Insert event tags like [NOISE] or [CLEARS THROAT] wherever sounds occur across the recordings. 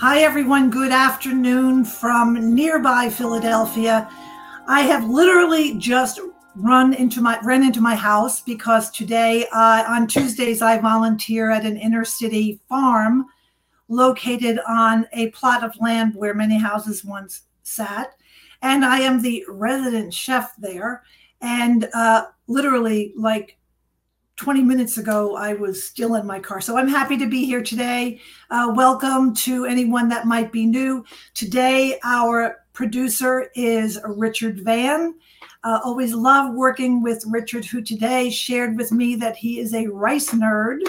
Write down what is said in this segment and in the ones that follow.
Hi, everyone. Good afternoon from nearby Philadelphia. I have literally just run into my ran into my house because today uh, on Tuesdays I volunteer at an inner city farm located on a plot of land where many houses once sat, and I am the resident chef there. And uh, literally, like 20 minutes ago, I was still in my car. So I'm happy to be here today. Uh, welcome to anyone that might be new. Today, our producer is Richard Van. Uh, always love working with Richard, who today shared with me that he is a rice nerd.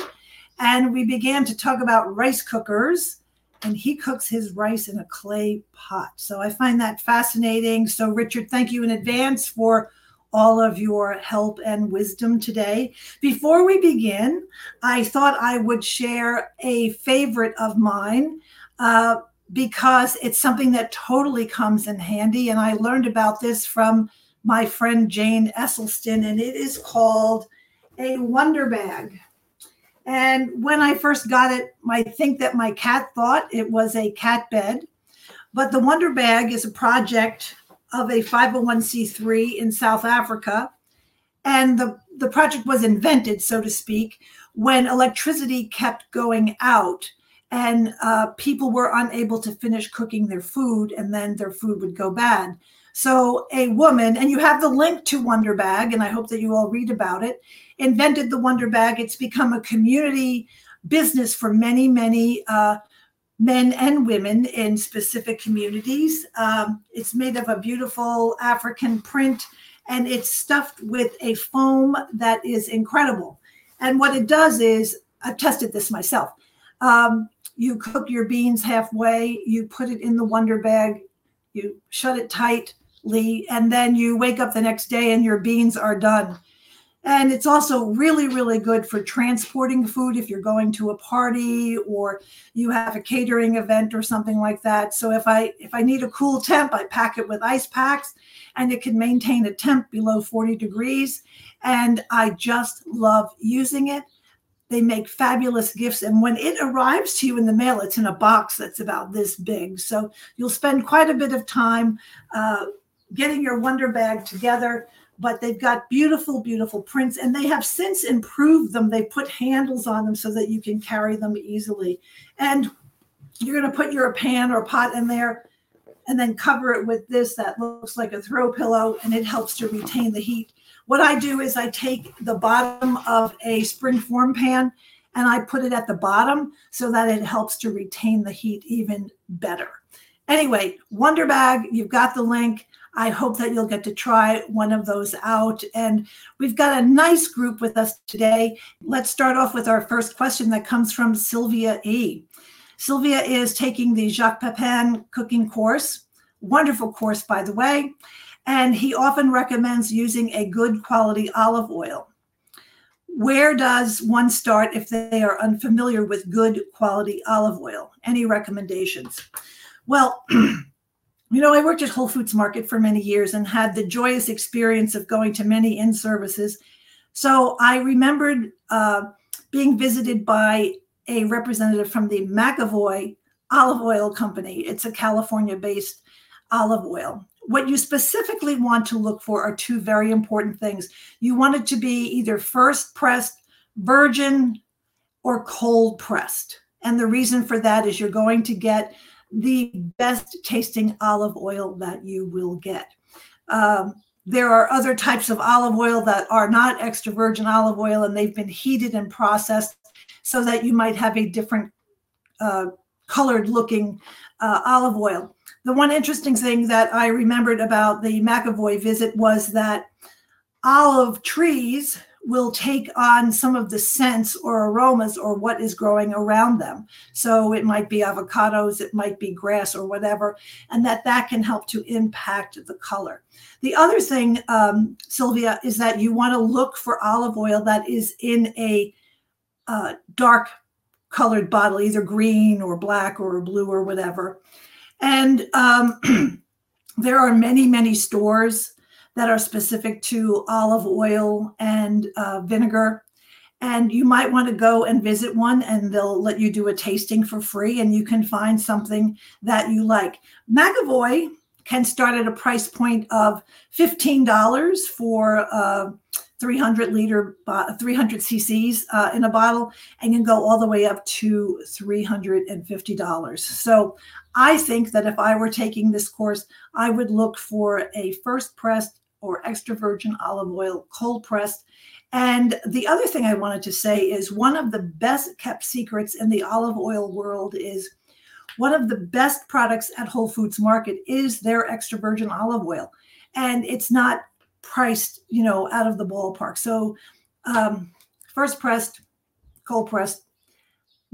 And we began to talk about rice cookers, and he cooks his rice in a clay pot. So I find that fascinating. So, Richard, thank you in advance for all of your help and wisdom today. Before we begin, I thought I would share a favorite of mine uh, because it's something that totally comes in handy. And I learned about this from my friend Jane Esselstyn, and it is called a Wonder Bag. And when I first got it, I think that my cat thought it was a cat bed. But the Wonder Bag is a project of a 501c3 in South Africa. And the, the project was invented, so to speak, when electricity kept going out and uh, people were unable to finish cooking their food and then their food would go bad. So a woman, and you have the link to Wonder Bag, and I hope that you all read about it, invented the Wonder Bag. It's become a community business for many, many uh, men and women in specific communities. Um, it's made of a beautiful African print and it's stuffed with a foam that is incredible. And what it does is, I've tested this myself. Um, you cook your beans halfway, you put it in the Wonder Bag, you shut it tightly, and then you wake up the next day and your beans are done. And it's also really, really good for transporting food if you're going to a party or you have a catering event or something like that. So if I if I need a cool temp, I pack it with ice packs and it can maintain a temp below 40 degrees. And I just love using it. They make fabulous gifts. And when it arrives to you in the mail, it's in a box that's about this big. So you'll spend quite a bit of time uh, getting your Wonder Bag together but they've got beautiful, beautiful prints, and they have since improved them. They put handles on them so that you can carry them easily. And you're going to put your pan or pot in there and then cover it with this that looks like a throw pillow, and it helps to retain the heat. What I do is I take the bottom of a spring form pan and I put it at the bottom so that it helps to retain the heat even better. Anyway, Wonder Bag, you've got the link. I hope that you'll get to try one of those out. And we've got a nice group with us today. Let's start off with our first question that comes from Sylvia E. Sylvia is taking the Jacques Pepin cooking course. Wonderful course, by the way. And he often recommends using a good quality olive oil. Where does one start if they are unfamiliar with good quality olive oil? Any recommendations? Well, [CLEARS THROAT] you know, I worked at Whole Foods Market for many years and had the joyous experience of going to many in services. So I remembered uh, being visited by a representative from the McEvoy Olive Oil Company. It's a California based olive oil. What you specifically want to look for are two very important things. You want it to be either first pressed, virgin, or cold pressed. And the reason for that is you're going to get the best tasting olive oil that you will get. Um, there are other types of olive oil that are not extra virgin olive oil and they've been heated and processed so that you might have a different uh, colored looking uh, olive oil. The one interesting thing that I remembered about the McEvoy visit was that olive trees will take on some of the scents or aromas or what is growing around them. So it might be avocados, it might be grass or whatever, and that that can help to impact the color. The other thing, um, Sylvia, is that you want to look for olive oil that is in a uh, dark colored bottle, either green or black or blue or whatever. And um, [CLEARS THROAT] there are many, many stores that are specific to olive oil and uh, vinegar. and you might want to go and visit one and they'll let you do a tasting for free and you can find something that you like. McEvoy can start at a price point of $15 for uh, 300 liter, uh, 300 cc's uh, in a bottle, and can go all the way up to $350. So I think that if I were taking this course, I would look for a first pressed or extra virgin olive oil, cold pressed. And the other thing I wanted to say is one of the best kept secrets in the olive oil world is one of the best products at Whole Foods Market is their extra virgin olive oil. And it's not priced, you know, out of the ballpark. So, um, first pressed, cold pressed,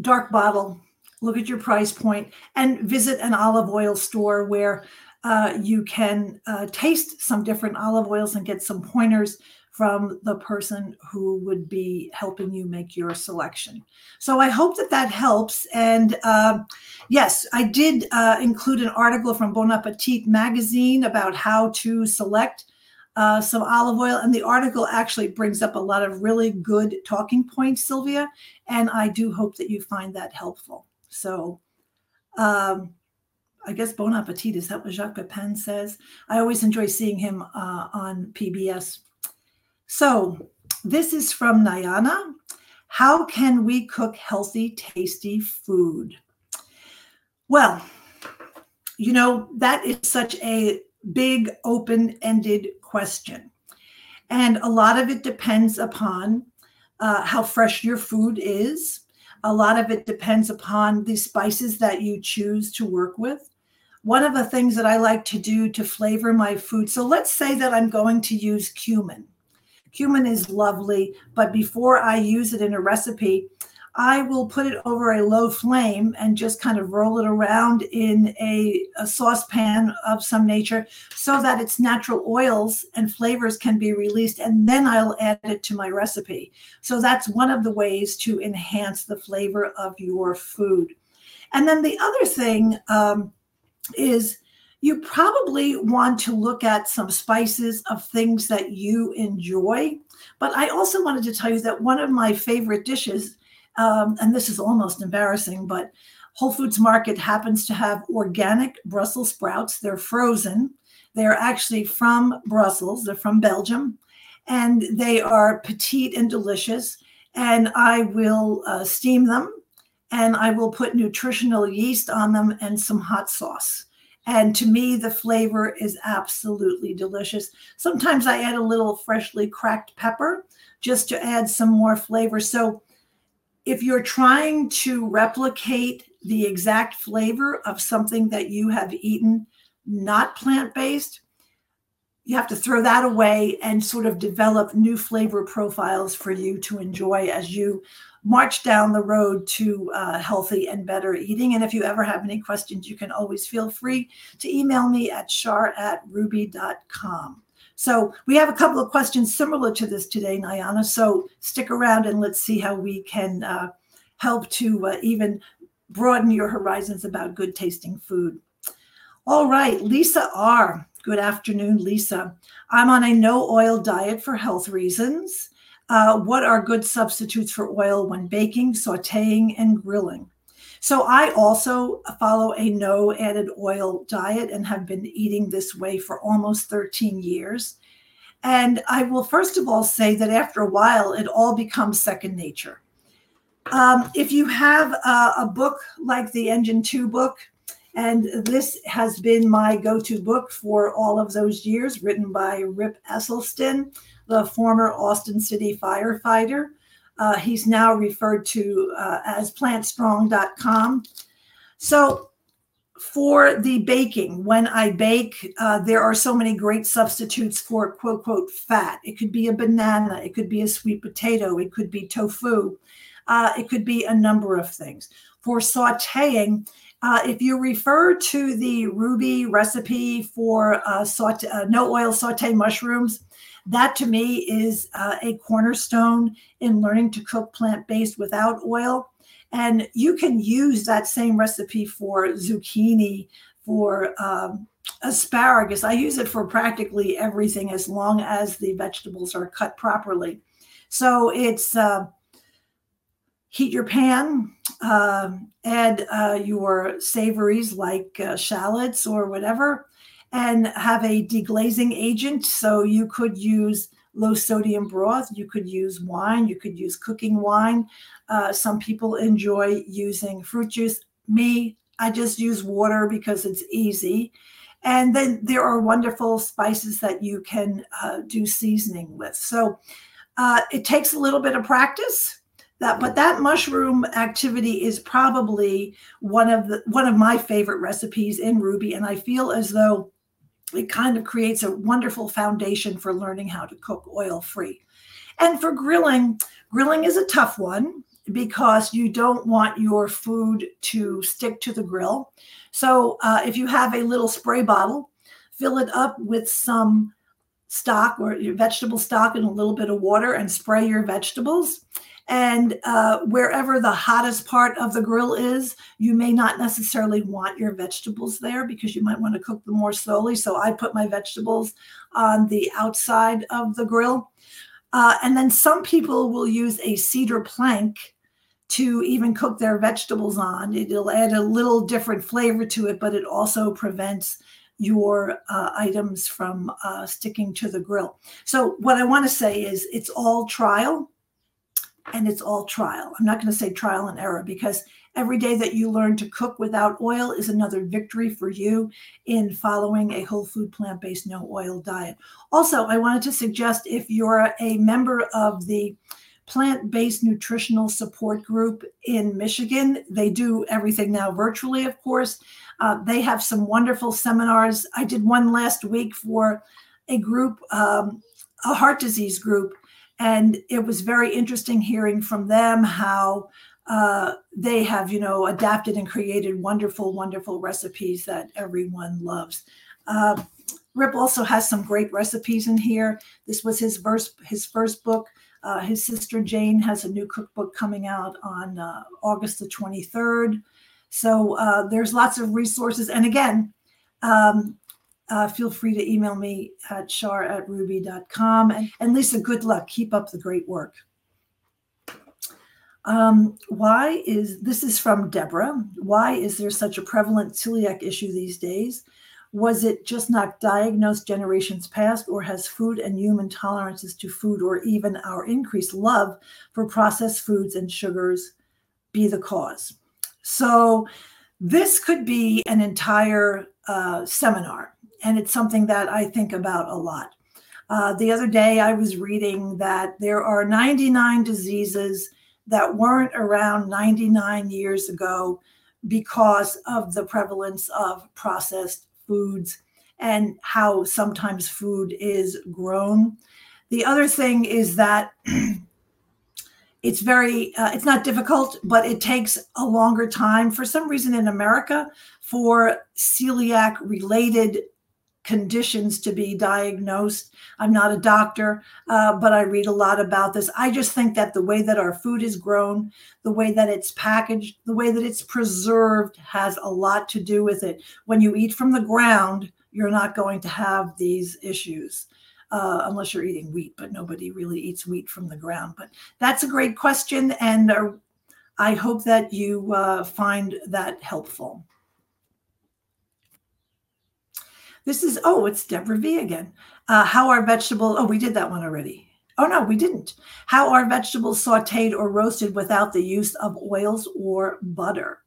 dark bottle, look at your price point, and visit an olive oil store where uh, you can uh, taste some different olive oils and get some pointers from the person who would be helping you make your selection. So I hope that that helps. And uh, yes, I did uh, include an article from Bon Appetit magazine about how to select uh, some olive oil. And the article actually brings up a lot of really good talking points, Sylvia. And I do hope that you find that helpful. So, um, I guess Bon Appetit is that what Jacques Pepin says? I always enjoy seeing him uh, on PBS. So, this is from Nayana. How can we cook healthy, tasty food? Well, you know, that is such a big, open ended question. And a lot of it depends upon uh, how fresh your food is. A lot of it depends upon the spices that you choose to work with. One of the things that I like to do to flavor my food, so let's say that I'm going to use cumin. Cumin is lovely, but before I use it in a recipe, I will put it over a low flame and just kind of roll it around in a, a, saucepan of some nature so that its natural oils and flavors can be released. And then I'll add it to my recipe. So that's one of the ways to enhance the flavor of your food. And then the other thing um, is you probably want to look at some spices of things that you enjoy. But I also wanted to tell you that one of my favorite dishes um, and this is almost embarrassing, but Whole Foods Market happens to have organic Brussels sprouts. They're frozen. They're actually from Brussels, they're from Belgium, and they are petite and delicious. And I will uh, steam them and I will put nutritional yeast on them and some hot sauce. And to me, the flavor is absolutely delicious. Sometimes I add a little freshly cracked pepper just to add some more flavor. So if you're trying to replicate the exact flavor of something that you have eaten not plant based, you have to throw that away and sort of develop new flavor profiles for you to enjoy as you march down the road to uh, healthy and better eating. And if you ever have any questions, you can always feel free to email me at char at rouxbe.com. So we have a couple of questions similar to this today, Nayana. So stick around and let's see how we can uh, help to uh, even broaden your horizons about good tasting food. All right, Lisa R. Good afternoon, Lisa. I'm on a no oil diet for health reasons. Uh, what are good substitutes for oil when baking, sauteing, and grilling? So I also follow a no added oil diet and have been eating this way for almost 13 years. And I will first of all say that after a while, it all becomes second nature. Um, if you have a, a book like the Engine 2 book, and this has been my go to book for all of those years, written by Rip Esselstyn, the former Austin City firefighter. Uh, he's now referred to uh, as plantstrong.com. So, for the baking, when I bake, uh, there are so many great substitutes for quote, quote, fat. It could be a banana, it could be a sweet potato, it could be tofu, uh, it could be a number of things. For sauteing, uh, if you refer to the Rouxbe recipe for uh, saute, no oil saute mushrooms, that to me is uh, a cornerstone in learning to cook plant based without oil. And you can use that same recipe for zucchini, for um, asparagus. I use it for practically everything as long as the vegetables are cut properly. So it's uh, heat your pan, uh, add uh, your savories like uh, shallots or whatever, and have a deglazing agent. So you could use low sodium broth, you could use wine, you could use cooking wine. Uh, some people enjoy using fruit juice. Me, I just use water because it's easy. And then there are wonderful spices that you can uh, do seasoning with. So uh, it takes a little bit of practice. That, but that mushroom activity is probably one of the one of my favorite recipes in Rouxbe, and I feel as though it kind of creates a wonderful foundation for learning how to cook oil free. And for grilling, grilling is a tough one because you don't want your food to stick to the grill. So uh, if you have a little spray bottle, fill it up with some stock or your vegetable stock and a little bit of water and spray your vegetables. And uh, wherever the hottest part of the grill is, you may not necessarily want your vegetables there because you might want to cook them more slowly. So I put my vegetables on the outside of the grill. Uh, and then some people will use a cedar plank to even cook their vegetables on. It'll add a little different flavor to it, but it also prevents your uh, items from uh, sticking to the grill. So, what I want to say is it's all trial and it's all trial. I'm not going to say trial and error because every day that you learn to cook without oil is another victory for you in following a whole food plant based no oil diet. Also, I wanted to suggest if you're a member of the plant based nutritional support group in Michigan. They do everything now virtually, of course. Uh, they have some wonderful seminars. I did one last week for a group, um, a heart disease group, and it was very interesting hearing from them how. Uh, they have, you know, adapted and created wonderful, wonderful recipes that everyone loves. Uh, Rip also has some great recipes in here. This was his first his first book. Uh, his sister Jane has a new cookbook coming out on uh, August the 23rd. So uh, there's lots of resources. And again, um, uh, feel free to email me at char at rouxbe.com. And, and Lisa, good luck. Keep up the great work. Um, why is this is from Deborah? Why is there such a prevalent celiac issue these days? Was it just not diagnosed generations past, or has food and human tolerances to food, or even our increased love for processed foods and sugars, be the cause? So, this could be an entire uh, seminar, and it's something that I think about a lot. Uh, the other day, I was reading that there are 99 diseases that weren't around 99 years ago because of the prevalence of processed foods and how sometimes food is grown. The other thing is that [CLEARS THROAT] it's very uh, it's not difficult but it takes a longer time for some reason in america for celiac related conditions to be diagnosed. I'm not a doctor, uh, but I read a lot about this. I just think that the way that our food is grown, the way that it's packaged, the way that it's preserved has a lot to do with it. When you eat from the ground, you're not going to have these issues. Uh, unless you're eating wheat, but nobody really eats wheat from the ground. But that's a great question, and uh, I hope that you uh, find that helpful. This is, oh, it's Deborah V again. Uh, how are vegetables, oh, we did that one already. Oh, no, we didn't. How are vegetables sauteed or roasted without the use of oils or butter?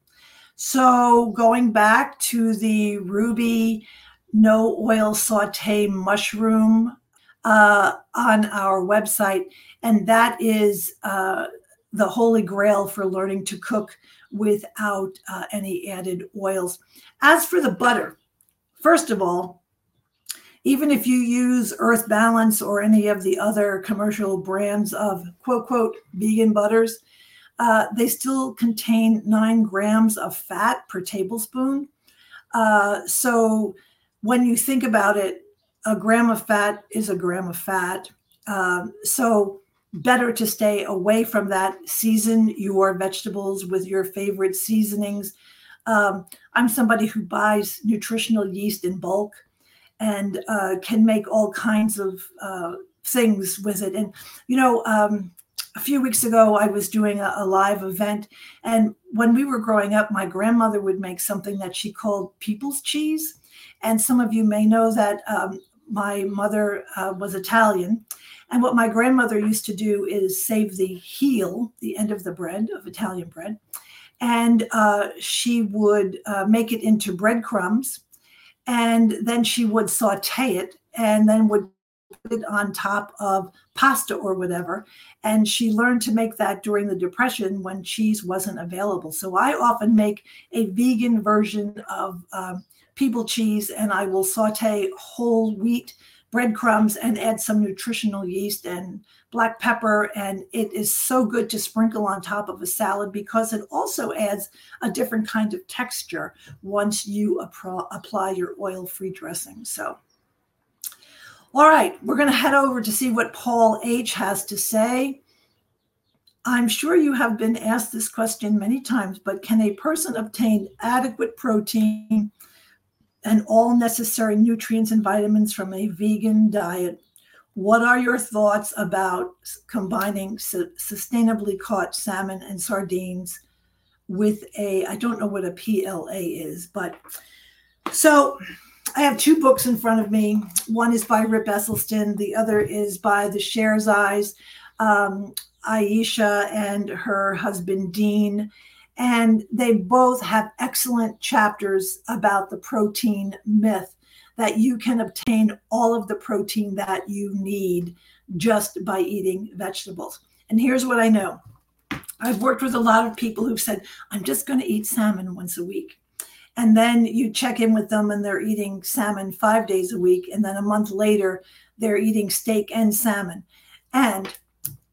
So, going back to the Rouxbe no oil saute mushroom uh, on our website, and that is uh, the holy grail for learning to cook without uh, any added oils. As for the butter, First of all, even if you use Earth Balance or any of the other commercial brands of quote, quote, vegan butters, uh, they still contain nine grams of fat per tablespoon. Uh, so when you think about it, a gram of fat is a gram of fat. Um, so better to stay away from that. Season your vegetables with your favorite seasonings. Um, I'm somebody who buys nutritional yeast in bulk and uh, can make all kinds of uh, things with it. And, you know, um, a few weeks ago, I was doing a, a, live event. And when we were growing up, my grandmother would make something that she called people's cheese. And some of you may know that um, my mother uh, was Italian. And what my grandmother used to do is save the heel, the end of the bread, of Italian bread, and uh, she would uh, make it into breadcrumbs. And then she would saute it and then would put it on top of pasta or whatever. And she learned to make that during the Depression when cheese wasn't available. So I often make a vegan version of um, people cheese and I will saute whole wheat breadcrumbs and add some nutritional yeast and black pepper. And it is so good to sprinkle on top of a salad because it also adds a different kind of texture once you apply your oil free dressing. So, all right, we're going to head over to see what Paul H has to say. I'm sure you have been asked this question many times, but can a person obtain adequate protein and all necessary nutrients and vitamins from a vegan diet. What are your thoughts about combining su- sustainably caught salmon and sardines with a, I don't know what a PLA is, but so I have two books in front of me. One is by Rip Esselstyn, the other is by the Sherzais, um, Ayesha and her husband Dean and they both have excellent chapters about the protein myth that you can obtain all of the protein that you need just by eating vegetables. And here's what I know I've worked with a lot of people who've said, I'm just going to eat salmon once a week. And then you check in with them and they're eating salmon five days a week. And then a month later, they're eating steak and salmon. And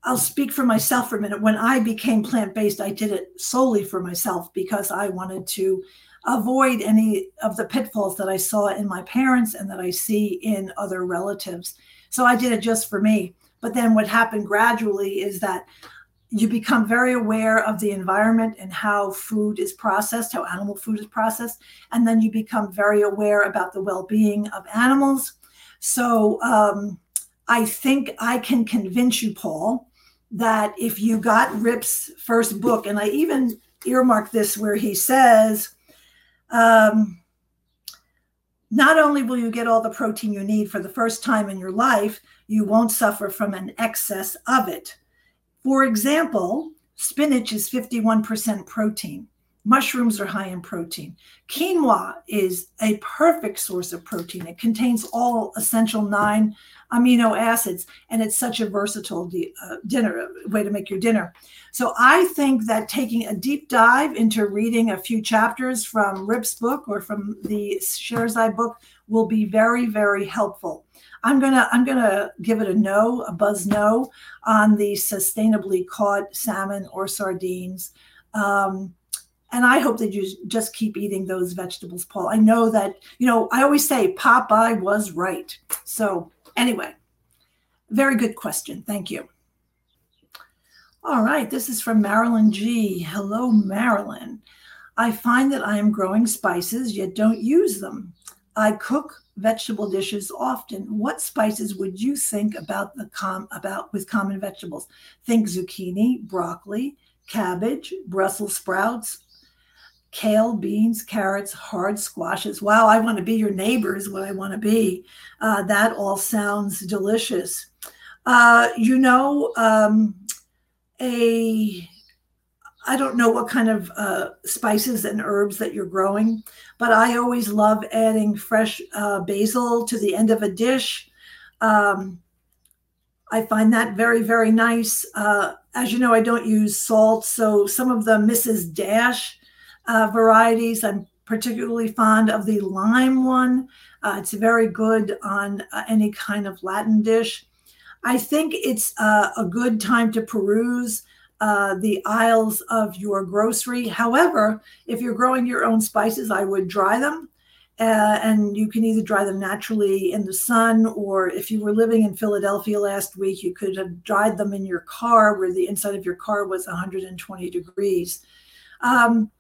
I'll speak for myself for a minute. When I became plant based, I did it solely for myself because I wanted to avoid any of the pitfalls that I saw in my parents and that I see in other relatives. So I did it just for me. But then what happened gradually is that you become very aware of the environment and how food is processed, how animal food is processed. And then you become very aware about the well being of animals. So um, I think I can convince you, Paul, that if you got Rip's first book, and I even earmarked this where he says, um, not only will you get all the protein you need for the first time in your life, you won't suffer from an excess of it. For example, spinach is 51% protein. Mushrooms are high in protein. Quinoa is a perfect source of protein. It contains all essential nine amino acids, and it's such a versatile uh, dinner way to make your dinner. So I think that taking a deep dive into reading a few chapters from Rip's book or from the Sherzai book will be very, very helpful. I'm gonna I'm gonna give it a no, a buzz no on the sustainably caught salmon or sardines. Um, and I hope that you just keep eating those vegetables, Paul. I know that, you know, I always say Popeye was right. So Anyway, very good question. Thank you. All right, this is from Marilyn G. Hello, Marilyn. I find that I am growing spices yet don't use them. I cook vegetable dishes often. What spices would you think about the com about with common vegetables? Think zucchini, broccoli, cabbage, Brussels sprouts, kale, beans, carrots, hard squashes. Wow, I want to be your neighbor, is what I want to be. Uh, that all sounds delicious. Uh, you know, um, a I don't know what kind of uh, spices and herbs that you're growing, but I always love adding fresh uh, basil to the end of a dish. Um, I find that very, very nice. Uh, as you know, I don't use salt, so some of the Mrs. Dash uh, varieties. I'm particularly fond of the lime one. Uh, it's very good on uh, any kind of Latin dish. I think it's uh, a good time to peruse uh, the aisles of your grocery. However, if you're growing your own spices, I would dry them. Uh, and you can either dry them naturally in the sun, or if you were living in Philadelphia last week, you could have dried them in your car where the inside of your car was 120 degrees. Um,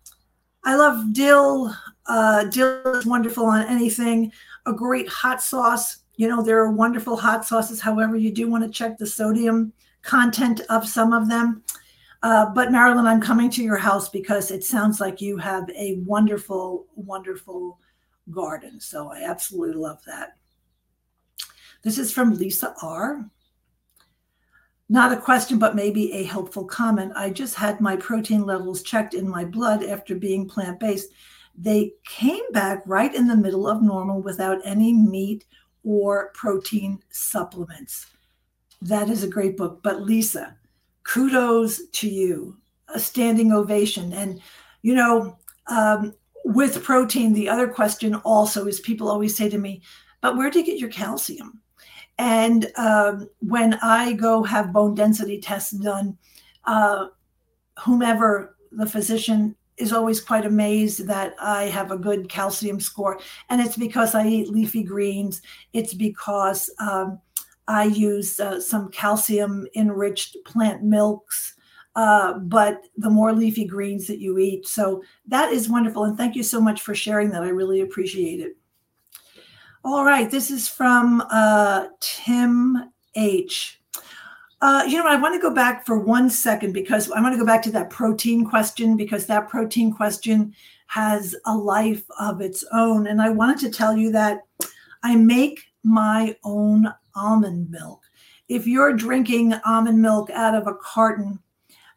I love dill. Uh, dill is wonderful on anything. A great hot sauce. You know, there are wonderful hot sauces. However, you do want to check the sodium content of some of them. Uh, but Marilyn, I'm coming to your house because it sounds like you have a wonderful, wonderful garden. So I absolutely love that. This is from Lisa R. Not a question, but maybe a helpful comment. I just had my protein levels checked in my blood after being plant based. They came back right in the middle of normal without any meat or protein supplements. That is a great book. But Lisa, kudos to you, a standing ovation. And, you know, um, with protein, the other question also is people always say to me, but where do you get your calcium? And um, when I go have bone density tests done, uh, whomever the physician is always quite amazed that I have a good calcium score. And it's because I eat leafy greens. It's because um, I use uh, some calcium enriched plant milks. Uh, but the more leafy greens that you eat. So that is wonderful. And thank you so much for sharing that. I really appreciate it. All right, this is from uh, Tim H. Uh, you know, I want to go back for one second because I want to go back to that protein question because that protein question has a life of its own. And I wanted to tell you that I make my own almond milk. If you're drinking almond milk out of a carton,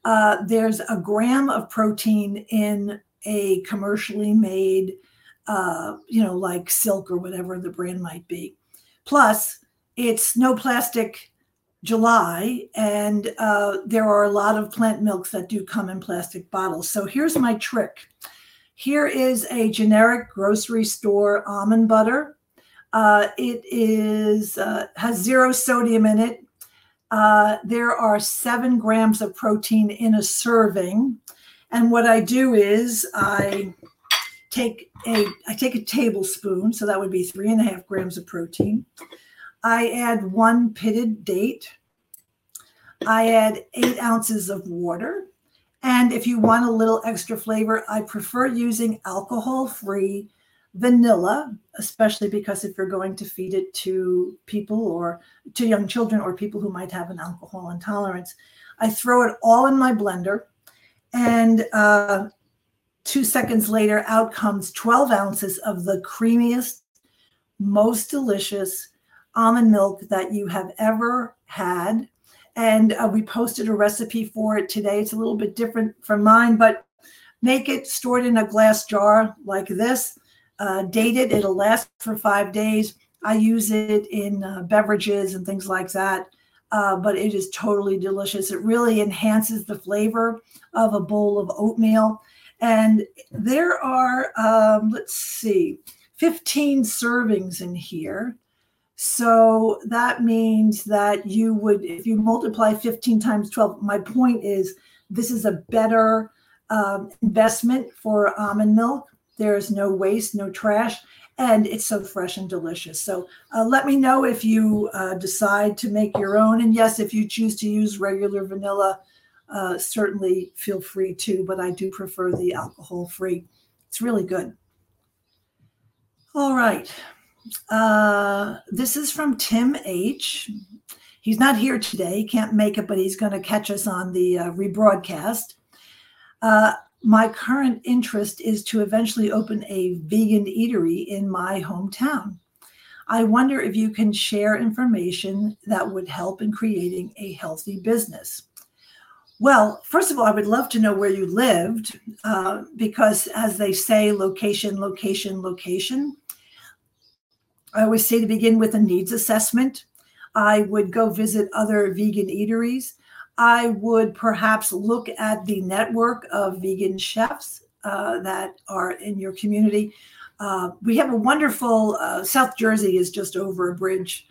uh, there's a gram of protein in a commercially made uh, you know, like silk or whatever the brand might be. Plus, it's no plastic July, and uh, there are a lot of plant milks that do come in plastic bottles. So here's my trick. Here is a generic grocery store almond butter. Uh, it is uh, has zero sodium in it. Uh, there are seven grams of protein in a serving, and what I do is I take a I take a tablespoon, so that would be three and a half grams of protein. I add one pitted date. I add eight ounces of water. And if you want a little extra flavor, I prefer using alcohol free vanilla, especially because if you're going to feed it to people or to young children or people who might have an alcohol intolerance, I throw it all in my blender and uh, Two seconds later, out comes 12 ounces of the creamiest, most delicious almond milk that you have ever had. And uh, we posted a recipe for it today. It's a little bit different from mine, but make it stored in a glass jar like this, uh, date it, it'll last for five days. I use it in uh, beverages and things like that. Uh, but it is totally delicious. It really enhances the flavor of a bowl of oatmeal. And there are, um, let's see, 15 servings in here. So that means that you would, if you multiply 15 times 12, my point is this is a better um, investment for almond milk. There's no waste, no trash, and it's so fresh and delicious. So uh, let me know if you uh, decide to make your own. And yes, if you choose to use regular vanilla, uh, certainly feel free to, but I do prefer the alcohol free. It's really good. All right. Uh, this is from Tim H. He's not here today, He can't make it, but he's going to catch us on the uh, rebroadcast. Uh, my current interest is to eventually open a vegan eatery in my hometown. I wonder if you can share information that would help in creating a healthy business. Well, first of all, I would love to know where you lived uh, because, as they say, location, location, location. I always say to begin with a needs assessment. I would go visit other vegan eateries. I would perhaps look at the network of vegan chefs uh, that are in your community. Uh, we have a wonderful, uh, South Jersey is just over a bridge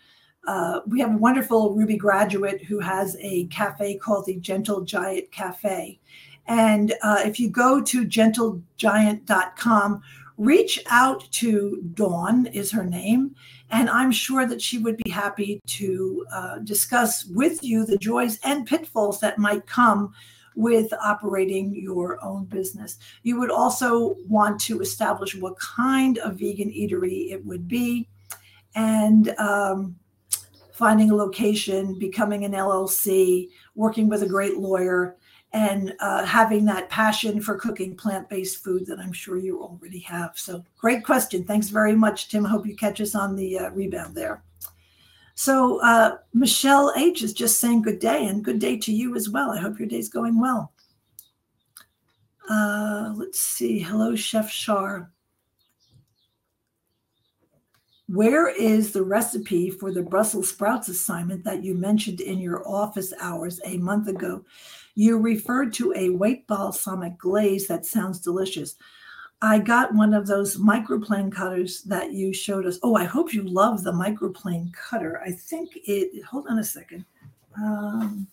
uh, we have a wonderful Rouxbe graduate who has a cafe called the Gentle Giant Cafe. And uh, if you go to gentlegiant.com, reach out to Dawn, is her name, and I'm sure that she would be happy to uh, discuss with you the joys and pitfalls that might come with operating your own business. You would also want to establish what kind of vegan eatery it would be. And um, finding a location, becoming an LLC, working with a great lawyer, and uh, having that passion for cooking plant based food that I'm sure you already have. So, great question. Thanks very much, Tim. Hope you catch us on the uh, rebound there. So, uh, Michelle H is just saying good day and good day to you as well. I hope your day's going well. Uh, let's see. Hello, Chef Char. Where is the recipe for the Brussels sprouts assignment that you mentioned in your office hours a month ago? You referred to a white balsamic glaze that sounds delicious. I got one of those microplane cutters that you showed us. Oh, I hope you love the microplane cutter. I think it, hold on a second. Um,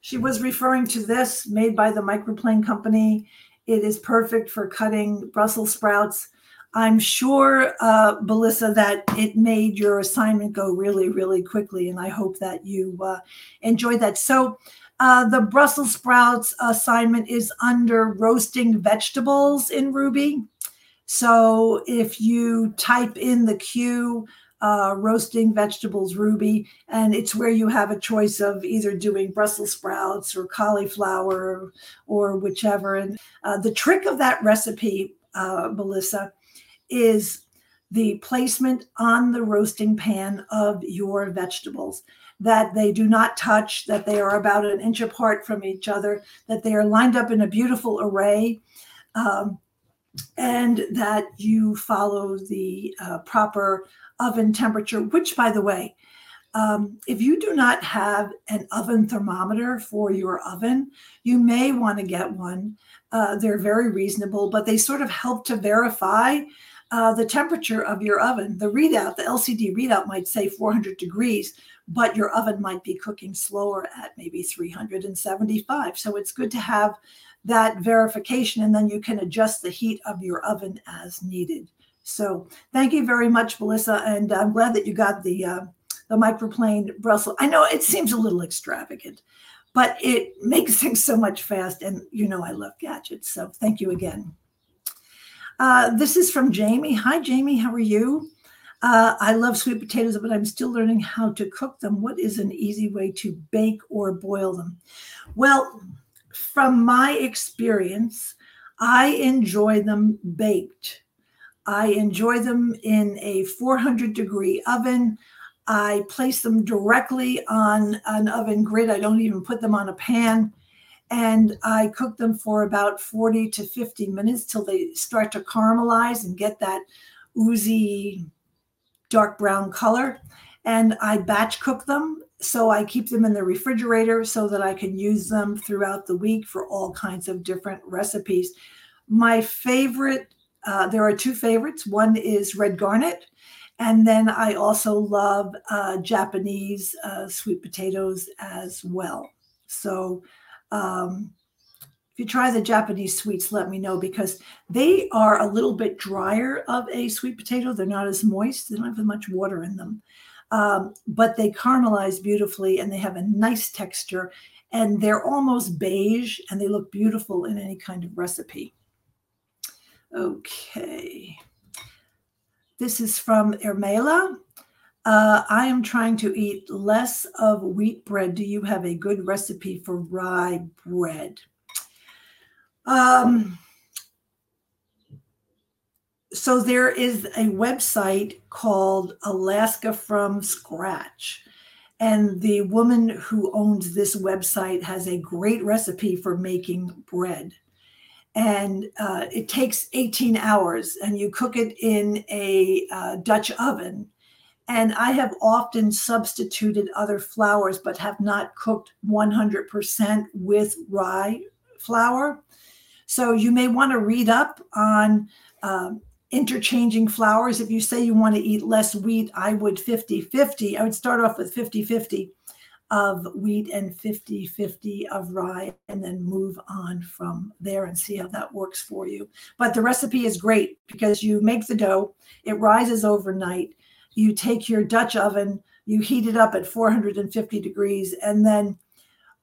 she was referring to this made by the microplane company. It is perfect for cutting Brussels sprouts I'm sure, uh, Melissa, that it made your assignment go really, really quickly. And I hope that you uh, enjoyed that. So, uh, the Brussels sprouts assignment is under roasting vegetables in Rouxbe. So, if you type in the Q, uh, roasting vegetables Rouxbe and it's where you have a choice of either doing brussels sprouts or cauliflower or whichever and uh, the trick of that recipe uh, melissa is the placement on the roasting pan of your vegetables that they do not touch, that they are about an inch apart from each other, that they are lined up in a beautiful array, um, and that you follow the uh, proper oven temperature, which, by the way, um, if you do not have an oven thermometer for your oven, you may want to get one. Uh, they're very reasonable, but they sort of help to verify uh, the temperature of your oven. The readout, the LCD readout might say 400 degrees, but your oven might be cooking slower at maybe 375. So it's good to have that verification, and then you can adjust the heat of your oven as needed. So thank you very much, Melissa, and I'm glad that you got the uh, the microplane Brussels. I know it seems a little extravagant, but it [LAUGHS] makes things so much fast, and you know I love gadgets. So thank you again. Uh, this is from Jamie. Hi, Jamie. How are you? Uh, I love sweet potatoes, but I'm still learning how to cook them. What is an easy way to bake or boil them? Well, from my experience, I enjoy them baked. I enjoy them in a 400 degree oven. I place them directly on an oven grid. I don't even put them on a pan and I cook them for about 40 to 50 minutes till they start to caramelize and get that oozy dark brown color. And I batch cook them. So I keep them in the refrigerator so that I can use them throughout the week for all kinds of different recipes. My favorite, uh, there are two favorites. One is red garnet. And then I also love uh, Japanese uh, sweet potatoes as well. So um, if you try the Japanese sweets, let me know because they are a little bit drier of a sweet potato. They're not as moist, they don't have as much water in them. Um, but they caramelize beautifully and they have a nice texture and they're almost beige and they look beautiful in any kind of recipe. Okay. This is from Ermela. Uh, I am trying to eat less of wheat bread. Do you have a good recipe for rye bread? Um, so there is a website called Alaska from Scratch. And the woman who owns this website has a great recipe for making bread. And uh, it takes 18 hours, and you cook it in a uh, Dutch oven and I have often substituted other flours, but have not cooked 100% with rye flour. So you may want to read up on um, interchanging flours. If you say you want to eat less wheat, I would 50 50. I would start off with 50 50 of wheat and 50 50 of rye, and then move on from there and see how that works for you. But the recipe is great because you make the dough, it rises overnight you take your Dutch oven, you heat it up at 450 degrees, and then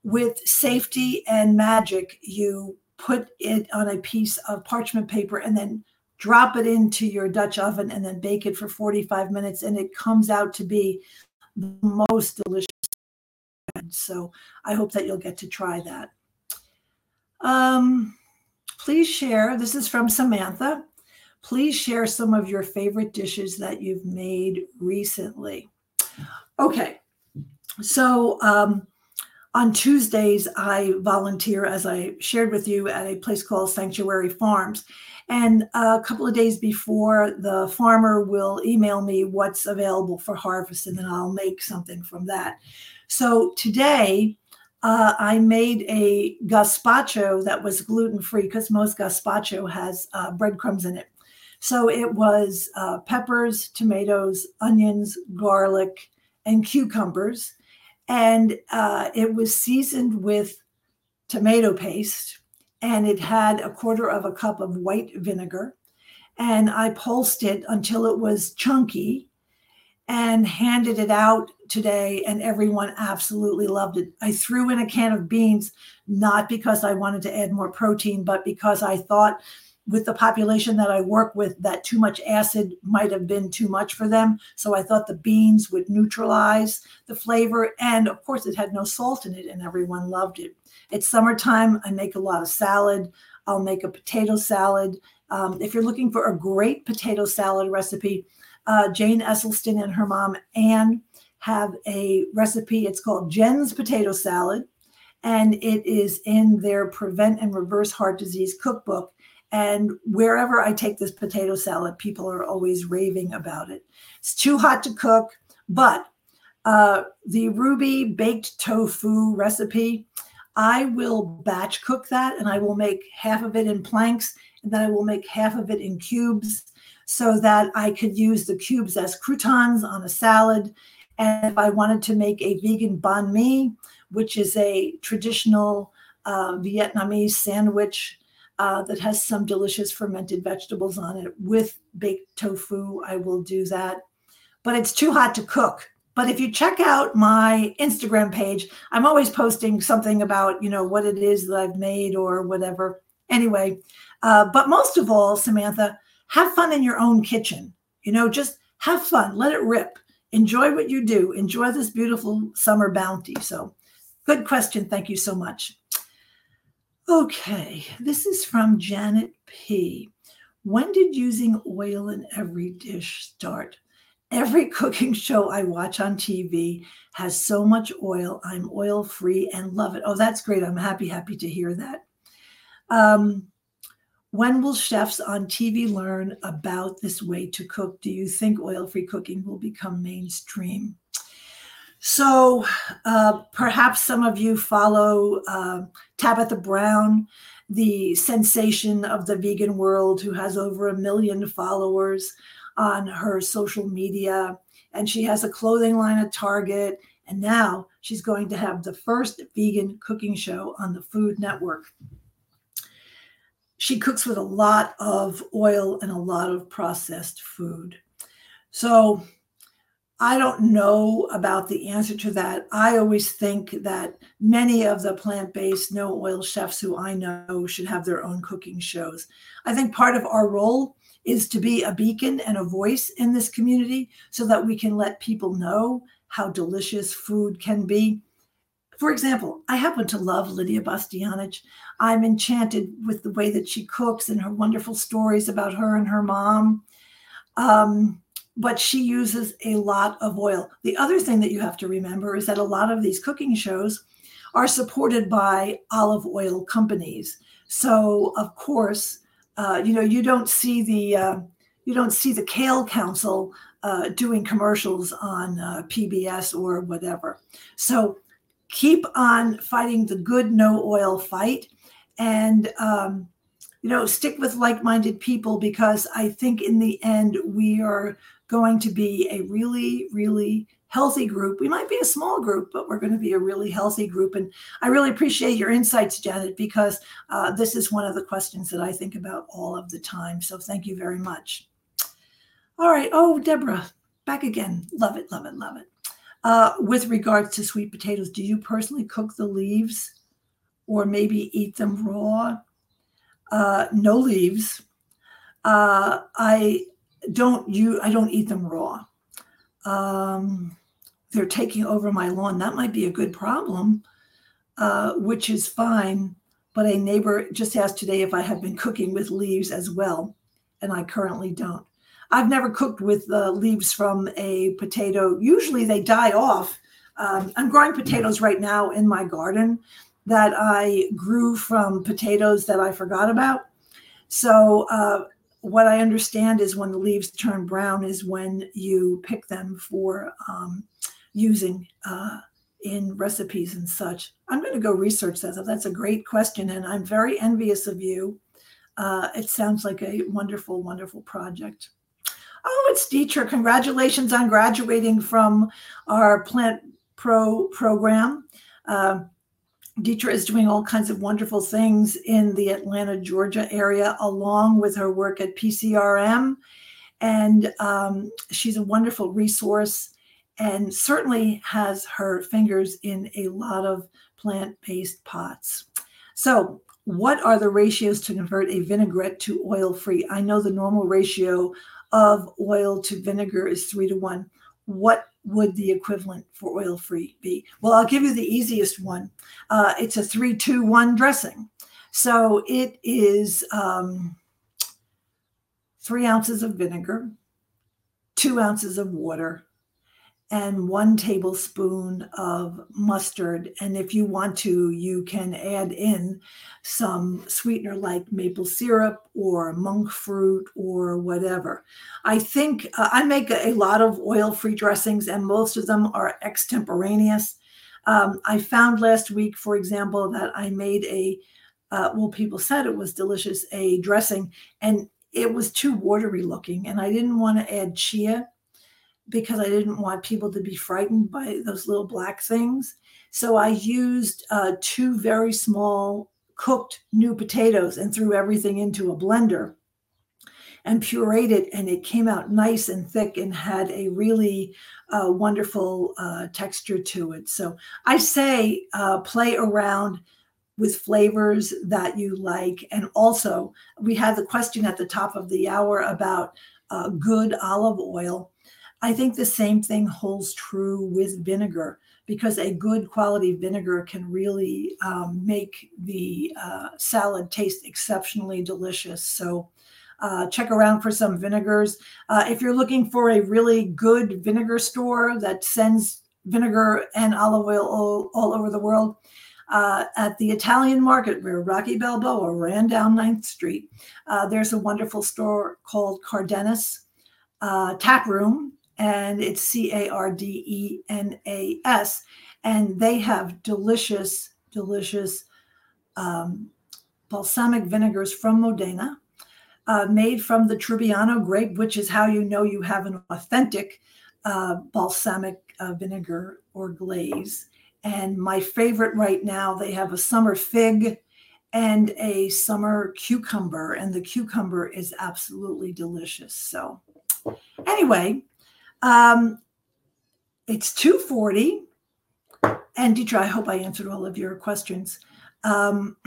with safety and magic, you put it on a piece of parchment paper and then drop it into your Dutch oven, and then bake it for 45 minutes. And it comes out to be the most delicious. So I hope that you'll get to try that. Um, please share. This is from Samantha. Please share some of your favorite dishes that you've made recently. Okay, so um, on Tuesdays, I volunteer, as I shared with you, at a place called Sanctuary Farms. And a couple of days before, the farmer will email me what's available for harvest, and then I'll make something from that. So today, uh, I made a gazpacho that was gluten free because most gazpacho has uh, breadcrumbs in it. So it was uh, peppers, tomatoes, onions, garlic, and cucumbers. And uh, it was seasoned with tomato paste and it had a quarter of a cup of white vinegar. And I pulsed it until it was chunky and handed it out today, and everyone absolutely loved it. I threw in a can of beans, not because I wanted to add more protein, but because I thought with the population that I work with, that too much acid might have been too much for them. So I thought the beans would neutralize the flavor. And of course, it had no salt in it, and everyone loved it. It's summertime. I make a lot of salad. I'll make a potato salad. Um, if you're looking for a great potato salad recipe, uh, Jane Esselstyn and her mom Anne have a recipe. It's called Jen's Potato Salad, and it is in their Prevent and Reverse Heart Disease cookbook. And wherever I take this potato salad, people are always raving about it. It's too hot to cook, but uh, the Rouxbe baked tofu recipe, I will batch cook that and I will make half of it in planks and then I will make half of it in cubes so that I could use the cubes as croutons on a salad. And if I wanted to make a vegan banh mi, which is a traditional uh, Vietnamese sandwich uh, that has some delicious fermented vegetables on it with baked tofu, I will do that. But it's too hot to cook. But if you check out my Instagram page, I'm always posting something about, you know, what it is that I've made or whatever. Anyway, uh, but most of all, Samantha, have fun in your own kitchen. You know, just have fun, let it rip. Enjoy what you do. Enjoy this beautiful summer bounty. So, good question. Thank you so much. Okay, this is from Janet P. When did using oil in every dish start? Every [LAUGHS] cooking show I watch on TV has so much oil. I'm oil free and love it. Oh, that's great. I'm happy, happy to hear that. Um, when will chefs on TV learn about this way to cook? Do you think oil free cooking will become mainstream? So uh, perhaps some of you follow uh, Tabitha Brown, the sensation of the vegan world, who has over a million followers on her social media. And she has a clothing line at Target. And now she's going to have the first vegan cooking show on the Food Network she cooks with a lot of oil and a lot of processed food. So I don't know about the answer to that. I always think that many of the plant based, no oil chefs who I know should have their own cooking shows. I think part of our role is to be a beacon and a voice in this community so that we can let people know how delicious food can be for example, I happen to love Lidia Bastianich. I'm enchanted with the way that she cooks and her wonderful stories about her and her mom. Um, but she uses a lot of oil. The other thing that you have to remember is that a lot of these cooking shows are supported by olive oil companies. So, of course, uh, you know you don't see the uh, you don't see the Kale Council uh, doing commercials on uh, PBS or whatever. So keep on fighting the good no oil fight and um, you know stick with like-minded people because i think in the end we are going to be a really really healthy group. We might be a small group but we're going to be a really healthy group. And i really appreciate your insights janet because uh, this is one of the questions that i think about all of the time. So thank you very much. All right. Oh deborah back again. Love it love it love it. Uh, with regards to sweet potatoes, do you personally cook the leaves or maybe eat them raw? Uh, no leaves. Uh, I don't you I don't eat them raw. Um, they're taking over my lawn. That might be a good problem, uh, which is fine. But a neighbor just asked today if I have been cooking with leaves as well, and I currently don't. I've never cooked with the leaves from a potato. Usually they die off. Um, I'm growing potatoes right now in my garden that I grew from potatoes that I forgot about. So, uh, what I understand is when the leaves turn brown is when you pick them for um, using uh, in recipes and such. I'm going to go research that. That's a great question, and I'm very envious of you. Uh, it sounds like a wonderful, wonderful project. Oh, it's Deetra. Congratulations on graduating from our Plant Pro program. Uh, Deetra is doing all kinds of wonderful things in the Atlanta, Georgia area, along with her work at PCRM. And um, she's a wonderful resource and certainly has her fingers in a lot of plant based pots. So, what are the ratios to convert a vinaigrette to oil free? I know the normal ratio of oil to vinegar is three to one. What would the equivalent for oil free be? Well, I'll give you the easiest one. Uh, it's a three, two, one dressing. So it is um, three ounces of vinegar, two ounces of water, and one tablespoon of mustard. And if you want to, you can add in some sweetener like maple syrup or monk fruit or whatever. I think uh, I make a, lot of oil free dressings, and most of them are extemporaneous. Um, I found last week, for example, that I made a, uh, well, people said it was delicious, a dressing, and it was too watery looking. And I didn't want to add chia because I didn't want people to be frightened by those little black things. So I used uh, two very small cooked new potatoes and threw everything into a blender and pureed it. And it came out nice and thick and had a really uh, wonderful uh, texture to it. So I say uh, play around with flavors that you like. And also, we had the question at the top of the hour about uh, good olive oil. I think the same thing holds true with vinegar because a good quality vinegar can really um, make the uh, salad taste exceptionally delicious. So uh, check around for some vinegars. Uh, if you're looking for a really good vinegar store that sends vinegar and olive oil all, all over the world, uh, at the Italian market where Rocky Balboa ran down 9th Street, uh, there's a wonderful store called Cardenas uh, Tap Room and it's C A R D E N A S. And they have delicious, delicious um, balsamic vinegars from Modena, uh, made from the Trebbiano grape, which is how you know you have an authentic uh, balsamic uh, vinegar or glaze. And my favorite right now, they have a summer fig and a summer cucumber, and the cucumber is absolutely delicious. So, anyway, um, it's 240. And Deetra, I hope I answered all of your questions. Um, [CLEARS THROAT]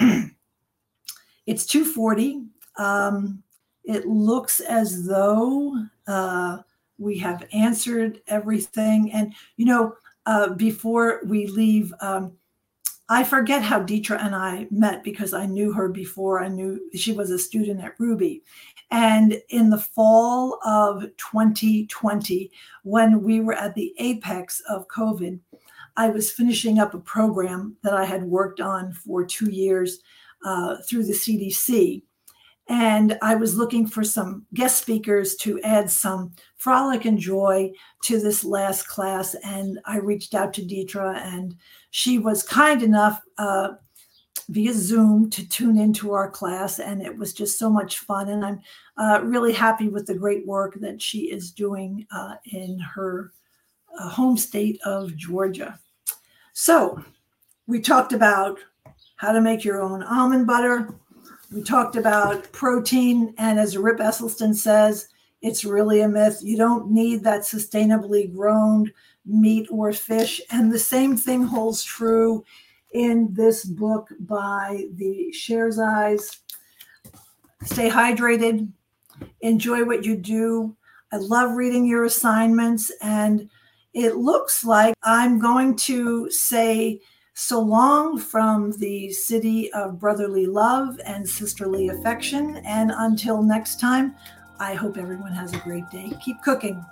it's 240. Um, it looks as though uh, we have answered everything. And, you know, uh, before we leave, um, I forget how Deetra and I met because I knew her before I knew she was a student at Rouxbe. And in the fall of 2020, when we were at the apex of COVID, I was finishing up a program that I had worked on for two years uh, through the CDC. And I was looking for some guest speakers to add some frolic and joy to this last class. And I reached out to Deetra, and she was kind enough uh, via Zoom to tune into our class, and it was just so much fun. And I'm uh, really happy with the great work that she is doing uh, in her uh, home state of Georgia. So, we talked about how to make your own almond butter. We talked about protein, and as Rip Esselstyn says, it's really a myth. You don't need that sustainably grown meat or fish. And the same thing holds true in this book by the Shares Eyes. Stay hydrated. enjoy what you do. I love reading your assignments, and it looks like I'm going to say so long from the city of brotherly love and sisterly affection. And until next time, I hope everyone has a great day. Keep cooking.